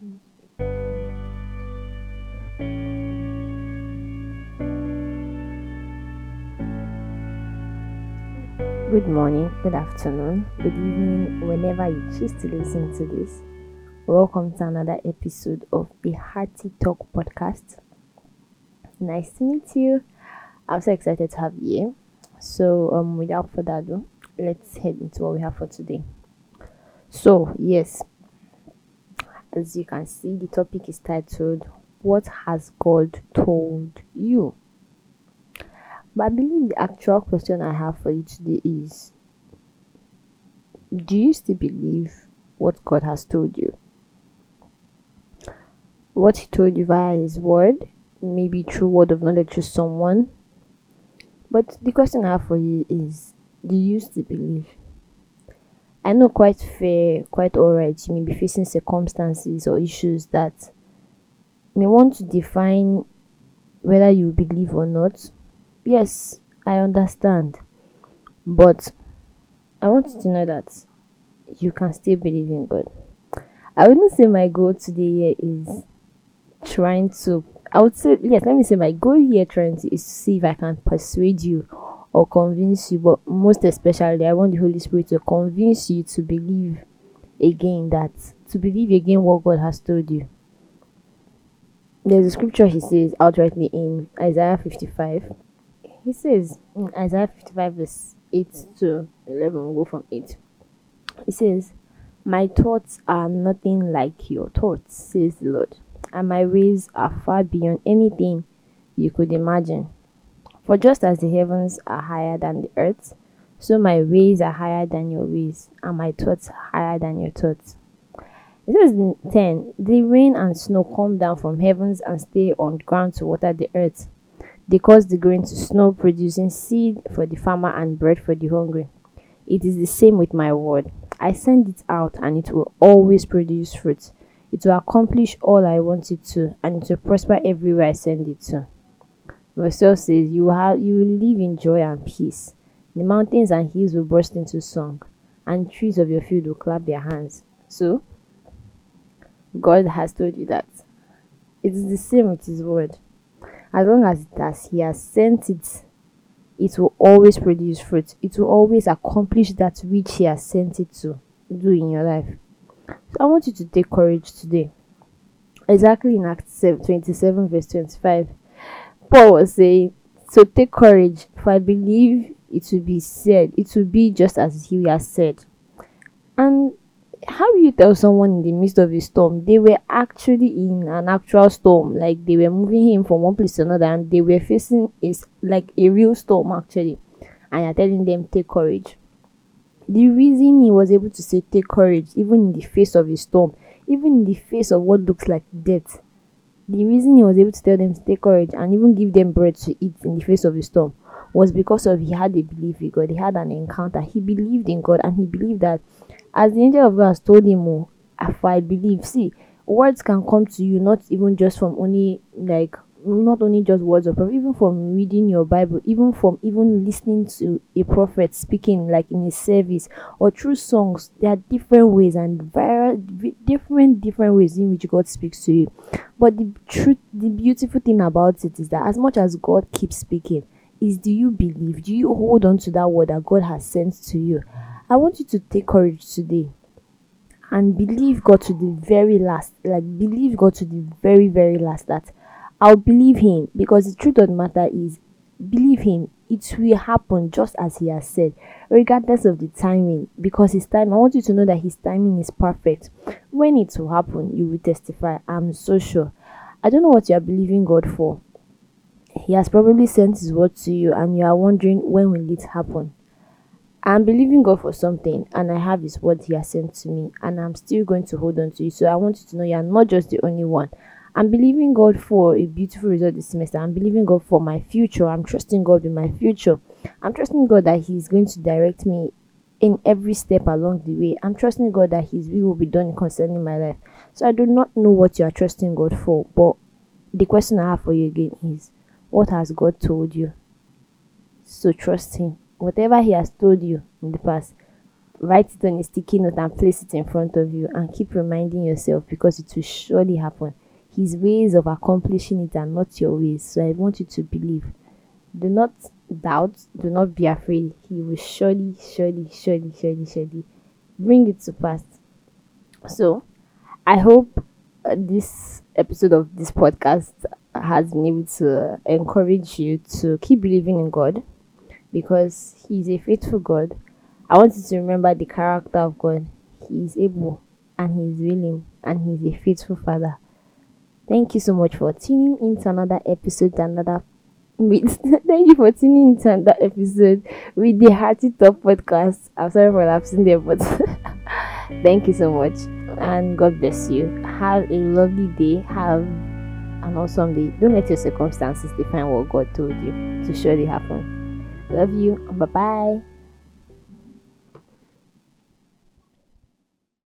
Good morning, good afternoon, good evening, whenever you choose to listen to this. Welcome to another episode of the Hearty Talk podcast. Nice to meet you. I'm so excited to have you. So, um, without further ado, let's head into what we have for today. So, yes, as you can see, the topic is titled What Has God Told You? But I believe the actual question I have for you today is Do you still believe what God has told you? What He told you via His word, maybe through word of knowledge to someone. But the question I have for you is Do you still believe? I know quite fair, quite alright, you may be facing circumstances or issues that may want to define whether you believe or not. Yes, I understand. But I want you to know that you can still believe in God. I wouldn't say my goal today is trying to I would say yes, let me say my goal here trying to is to see if I can persuade you or convince you, but most especially, I want the Holy Spirit to convince you to believe again that to believe again what God has told you. There's a scripture he says outrightly in Isaiah 55. He says in Isaiah 55, verse 8 to 11, we'll go from 8. He says, My thoughts are nothing like your thoughts, says the Lord, and my ways are far beyond anything you could imagine. For just as the heavens are higher than the earth, so my ways are higher than your ways, and my thoughts higher than your thoughts. It says in 10 The rain and snow come down from heavens and stay on ground to water the earth. They cause the grain to snow, producing seed for the farmer and bread for the hungry. It is the same with my word. I send it out, and it will always produce fruit. It will accomplish all I want it to, and it will prosper everywhere I send it to. Verse 12 says, You will, have, you will live in joy and peace. The mountains and hills will burst into song, and trees of your field will clap their hands. So, God has told you that. It is the same with His word. As long as it has, He has sent it, it will always produce fruit. It will always accomplish that which He has sent it to do in your life. So, I want you to take courage today. Exactly in Acts 27, verse 25 Paul was saying, So take courage, for I believe it will be said, it will be just as he has said. And how do you tell someone in the midst of a storm? They were actually in an actual storm, like they were moving him from one place to another, and they were facing is like a real storm actually. And you're telling them, take courage. The reason he was able to say take courage, even in the face of a storm, even in the face of what looks like death, the reason he was able to tell them to take courage and even give them bread to eat in the face of the storm was because of he had a belief in God. He had an encounter. He believed in God and he believed that as the angel of God has told him, oh, if I believe, see, words can come to you not even just from only like not only just words of prophet, even from reading your Bible, even from even listening to a prophet speaking like in a service or through songs, there are different ways and very different different ways in which God speaks to you. But the truth, the beautiful thing about it is that as much as God keeps speaking, is do you believe? Do you hold on to that word that God has sent to you? I want you to take courage today and believe God to the very last. Like believe God to the very, very last that I'll believe him because the truth of the matter is believe him it will happen just as he has said regardless of the timing because his time i want you to know that his timing is perfect. When it will happen you will testify i'm so sure. I don't know what you are believing god for. He has probably sent his word to you and you are wondering when will it happen? I'm believing god for something and i have his word he has sent to me and i'm still going to hold on to you so i want you to know you are not just the only one I'm believing God for a beautiful result this semester. I'm believing God for my future. I'm trusting God in my future. I'm trusting God that He's going to direct me in every step along the way. I'm trusting God that His will will be done concerning my life. So I do not know what you are trusting God for, but the question I have for you again is what has God told you? So trust Him. Whatever He has told you in the past, write it on a sticky note and place it in front of you and keep reminding yourself because it will surely happen. His ways of accomplishing it are not your ways. So I want you to believe. Do not doubt, do not be afraid. He will surely, surely, surely, surely, surely bring it to pass. So I hope uh, this episode of this podcast has been able to encourage you to keep believing in God because He's a faithful God. I want you to remember the character of God. He is able and He is willing and He is a faithful Father. Thank you so much for tuning in to another episode, another with thank you for tuning into another episode with the Hearty Top podcast. I'm sorry for lapsing there, but thank you so much and God bless you. Have a lovely day. Have an awesome day. Don't let your circumstances define what God told you to surely happen. Love you. Bye bye.